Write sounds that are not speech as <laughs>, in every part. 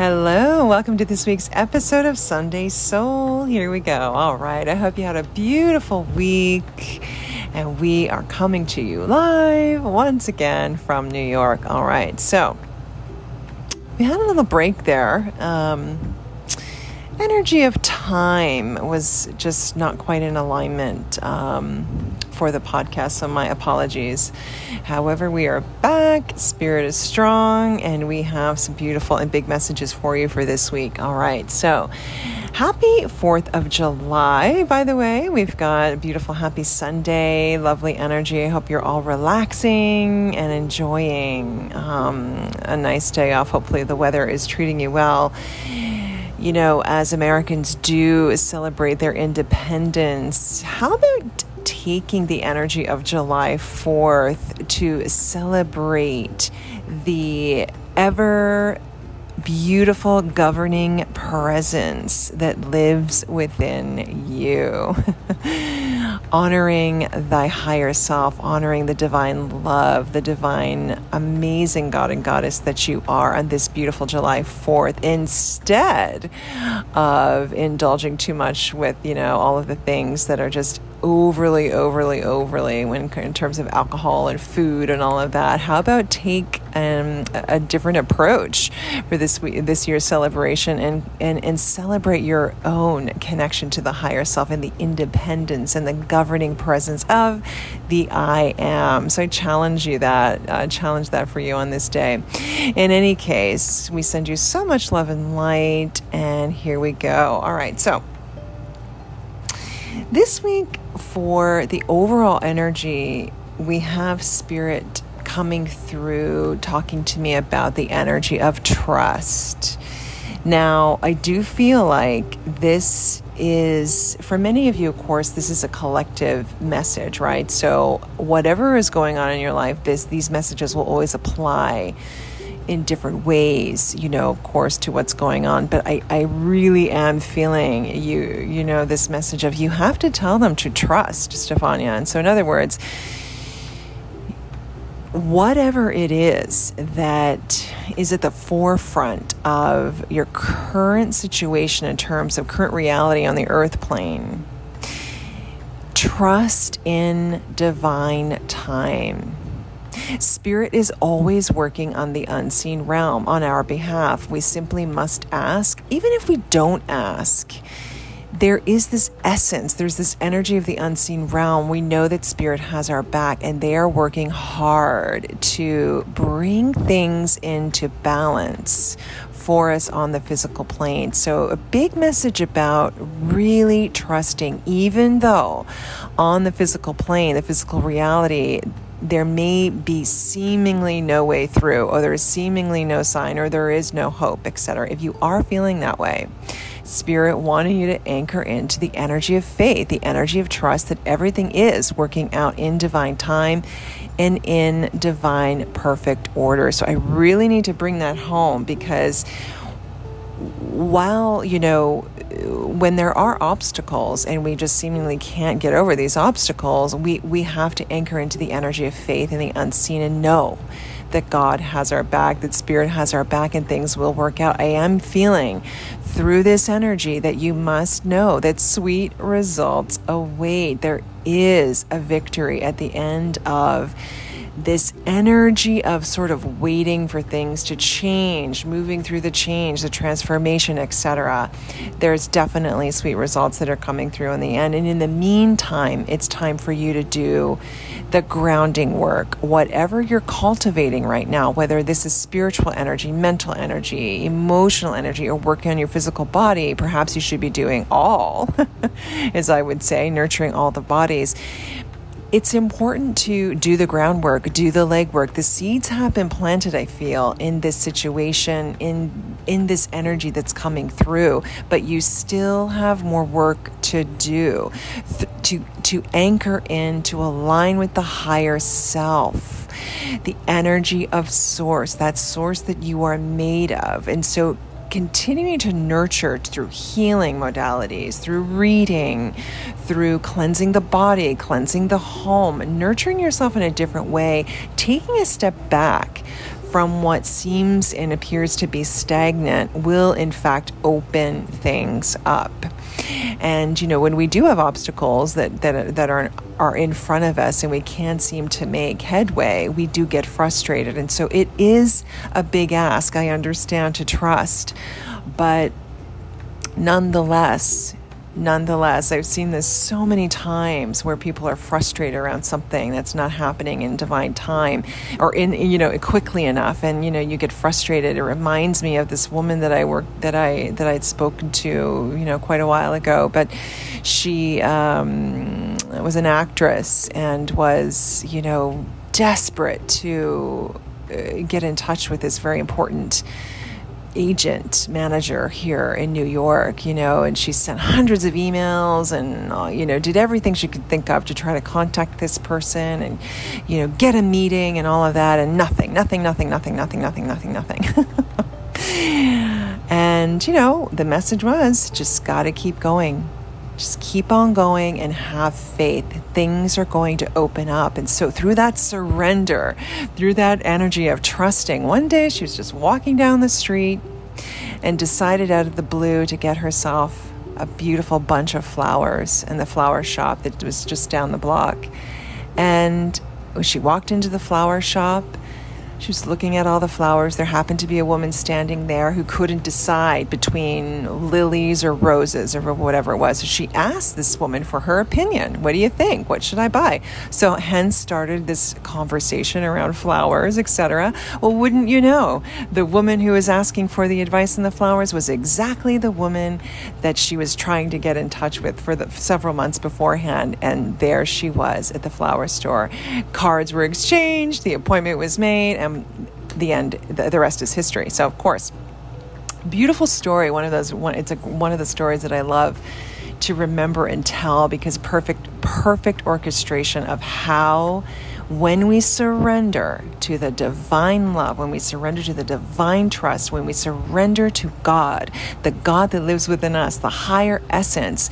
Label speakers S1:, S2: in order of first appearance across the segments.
S1: Hello, welcome to this week's episode of Sunday Soul. Here we go. All right, I hope you had a beautiful week. And we are coming to you live once again from New York. All right, so we had a little break there. Um, energy of time was just not quite in alignment. Um, for the podcast, so my apologies. However, we are back. Spirit is strong, and we have some beautiful and big messages for you for this week. All right, so happy 4th of July, by the way. We've got a beautiful, happy Sunday, lovely energy. I hope you're all relaxing and enjoying um, a nice day off. Hopefully, the weather is treating you well you know, as Americans do celebrate their independence, how about taking the energy of July 4th to celebrate the ever beautiful governing presence that lives within you. <laughs> honoring thy higher self, honoring the divine love, the divine, amazing God and Goddess that you are on this beautiful July 4th, instead of indulging too much with, you know, all of the things that are just overly, overly, overly when in terms of alcohol and food and all of that. How about take um, a different approach for this this year's celebration and, and and celebrate your own connection to the higher self and the independence and the governing presence of the I am. So I challenge you that uh, challenge that for you on this day. In any case, we send you so much love and light, and here we go. All right, so. This week, for the overall energy, we have spirit coming through talking to me about the energy of trust. Now, I do feel like this is, for many of you, of course, this is a collective message, right? So, whatever is going on in your life, this, these messages will always apply in different ways, you know, of course, to what's going on. But I, I really am feeling you, you know, this message of you have to tell them to trust, Stefania. And so, in other words, whatever it is that is at the forefront of your current situation in terms of current reality on the earth plane, trust in divine time. Spirit is always working on the unseen realm on our behalf. We simply must ask, even if we don't ask. There is this essence, there's this energy of the unseen realm. We know that Spirit has our back, and they are working hard to bring things into balance for us on the physical plane. So, a big message about really trusting, even though on the physical plane, the physical reality, there may be seemingly no way through, or there is seemingly no sign, or there is no hope, etc. If you are feeling that way, Spirit wanting you to anchor into the energy of faith, the energy of trust that everything is working out in divine time and in divine perfect order. So I really need to bring that home because while, you know, when there are obstacles and we just seemingly can't get over these obstacles, we, we have to anchor into the energy of faith and the unseen and know that God has our back, that Spirit has our back, and things will work out. I am feeling through this energy that you must know that sweet results await. There is a victory at the end of this energy of sort of waiting for things to change, moving through the change, the transformation, etc. There's definitely sweet results that are coming through in the end. And in the meantime, it's time for you to do the grounding work, whatever you're cultivating right now, whether this is spiritual energy, mental energy, emotional energy, or working on your physical body, perhaps you should be doing all, <laughs> as I would say, nurturing all the bodies it's important to do the groundwork, do the legwork. The seeds have been planted, I feel, in this situation, in in this energy that's coming through, but you still have more work to do th- to to anchor in, to align with the higher self, the energy of source, that source that you are made of. And so continuing to nurture through healing modalities, through reading, through cleansing the body, cleansing the home, nurturing yourself in a different way, taking a step back from what seems and appears to be stagnant will, in fact, open things up. And you know, when we do have obstacles that that that are are in front of us and we can't seem to make headway, we do get frustrated. And so it is a big ask. I understand to trust, but nonetheless, nonetheless, I've seen this so many times where people are frustrated around something that's not happening in divine time or in you know quickly enough, and you know you get frustrated. It reminds me of this woman that I worked that I that I'd spoken to you know quite a while ago, but she um, was an actress and was you know desperate to uh, get in touch with this very important agent manager here in New York, you know, and she sent hundreds of emails and, uh, you know, did everything she could think of to try to contact this person and, you know, get a meeting and all of that. And nothing, nothing, nothing, nothing, nothing, nothing, nothing, nothing. <laughs> and, you know, the message was just got to keep going just keep on going and have faith. Things are going to open up. And so, through that surrender, through that energy of trusting, one day she was just walking down the street and decided out of the blue to get herself a beautiful bunch of flowers in the flower shop that was just down the block. And she walked into the flower shop she was looking at all the flowers. There happened to be a woman standing there who couldn't decide between lilies or roses or whatever it was. So she asked this woman for her opinion. What do you think? What should I buy? So hence started this conversation around flowers, etc. Well, wouldn't you know, the woman who was asking for the advice on the flowers was exactly the woman that she was trying to get in touch with for the several months beforehand. And there she was at the flower store. Cards were exchanged, the appointment was made, and the end, the, the rest is history. So, of course, beautiful story. One of those, one, it's a, one of the stories that I love to remember and tell because perfect, perfect orchestration of how when we surrender to the divine love, when we surrender to the divine trust, when we surrender to God, the God that lives within us, the higher essence,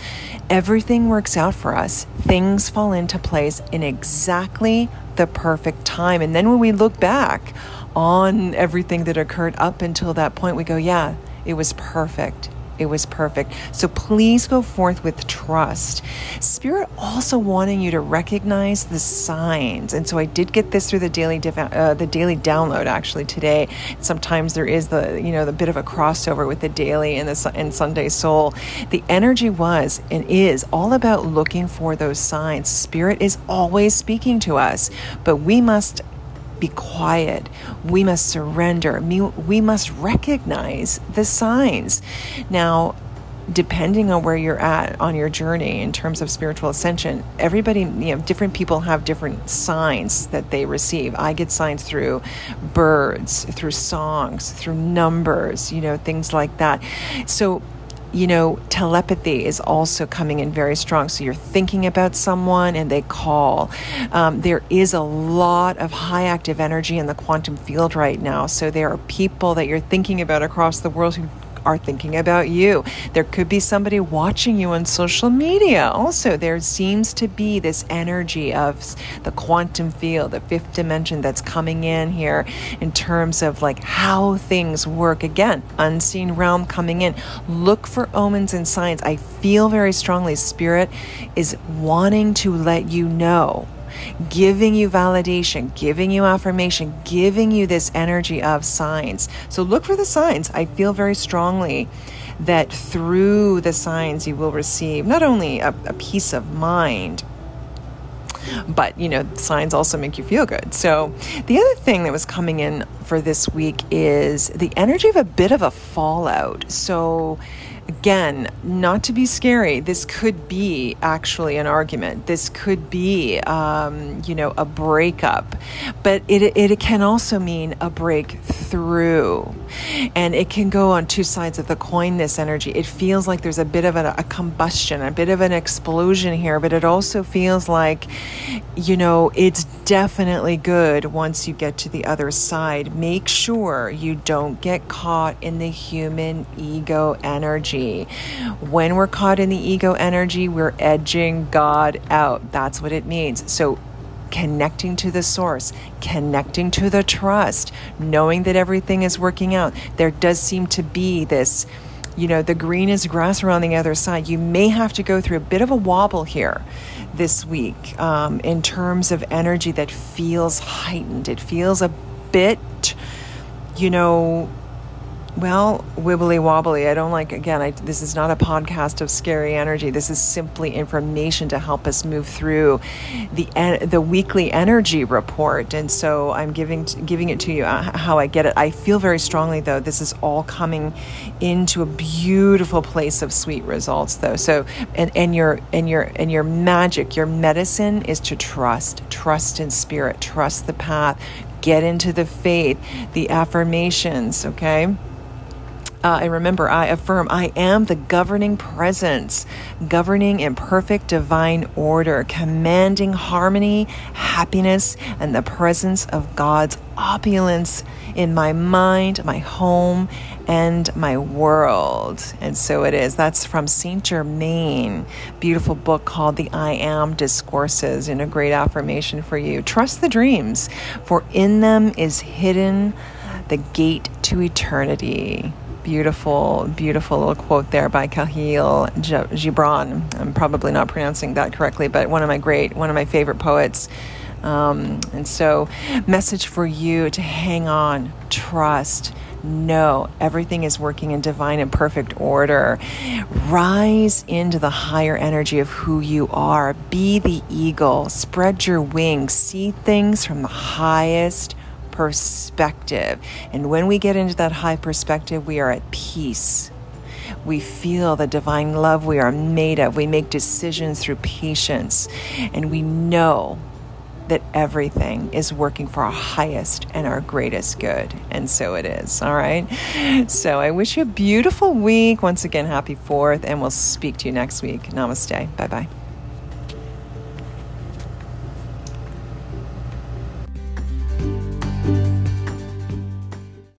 S1: everything works out for us. Things fall into place in exactly the perfect time. And then when we look back on everything that occurred up until that point, we go, yeah, it was perfect. It was perfect. So please go forth with trust. Spirit also wanting you to recognize the signs. And so I did get this through the daily uh, the daily download actually today. Sometimes there is the you know the bit of a crossover with the daily and the and Sunday soul. The energy was and is all about looking for those signs. Spirit is always speaking to us, but we must be quiet. We must surrender. We must recognize the signs. Now, depending on where you're at on your journey in terms of spiritual ascension, everybody, you know, different people have different signs that they receive. I get signs through birds, through songs, through numbers, you know, things like that. So, you know, telepathy is also coming in very strong. So you're thinking about someone and they call. Um, there is a lot of high active energy in the quantum field right now. So there are people that you're thinking about across the world who are thinking about you. There could be somebody watching you on social media. Also, there seems to be this energy of the quantum field, the fifth dimension that's coming in here in terms of like how things work. Again, unseen realm coming in. Look for omens and signs. I feel very strongly Spirit is wanting to let you know giving you validation, giving you affirmation, giving you this energy of signs. So look for the signs. I feel very strongly that through the signs you will receive not only a, a peace of mind, but you know signs also make you feel good so the other thing that was coming in for this week is the energy of a bit of a fallout so again, not to be scary, this could be actually an argument. This could be, um, you know, a breakup, but it, it can also mean a breakthrough. And it can go on two sides of the coin, this energy. It feels like there's a bit of a, a combustion, a bit of an explosion here, but it also feels like, you know, it's definitely good once you get to the other side. Make sure you don't get caught in the human ego energy. When we're caught in the ego energy, we're edging God out. That's what it means. So connecting to the source, connecting to the trust, knowing that everything is working out. There does seem to be this you know, the green is grass around the other side. You may have to go through a bit of a wobble here this week um, in terms of energy that feels heightened. It feels a bit, you know, well, wibbly wobbly. I don't like, again, I, this is not a podcast of scary energy. This is simply information to help us move through the, the weekly energy report. And so I'm giving, giving it to you uh, how I get it. I feel very strongly, though, this is all coming into a beautiful place of sweet results, though. So, and, and your, and your, and your magic, your medicine is to trust, trust in spirit, trust the path, get into the faith, the affirmations, okay? Uh, and remember, I affirm I am the governing presence, governing in perfect divine order, commanding harmony, happiness, and the presence of God's opulence in my mind, my home, and my world. And so it is. That's from Saint Germain, beautiful book called The I Am Discourses, and a great affirmation for you. Trust the dreams, for in them is hidden the gate to eternity beautiful, beautiful little quote there by Kahlil Gibran. I'm probably not pronouncing that correctly, but one of my great, one of my favorite poets. Um, and so, message for you to hang on, trust, know everything is working in divine and perfect order. Rise into the higher energy of who you are. Be the eagle. Spread your wings. See things from the highest perspective. And when we get into that high perspective, we are at peace. We feel the divine love we are made of. We make decisions through patience. And we know that everything is working for our highest and our greatest good. And so it is. All right. So I wish you a beautiful week. Once again, happy 4th, and we'll speak to you next week. Namaste. Bye bye.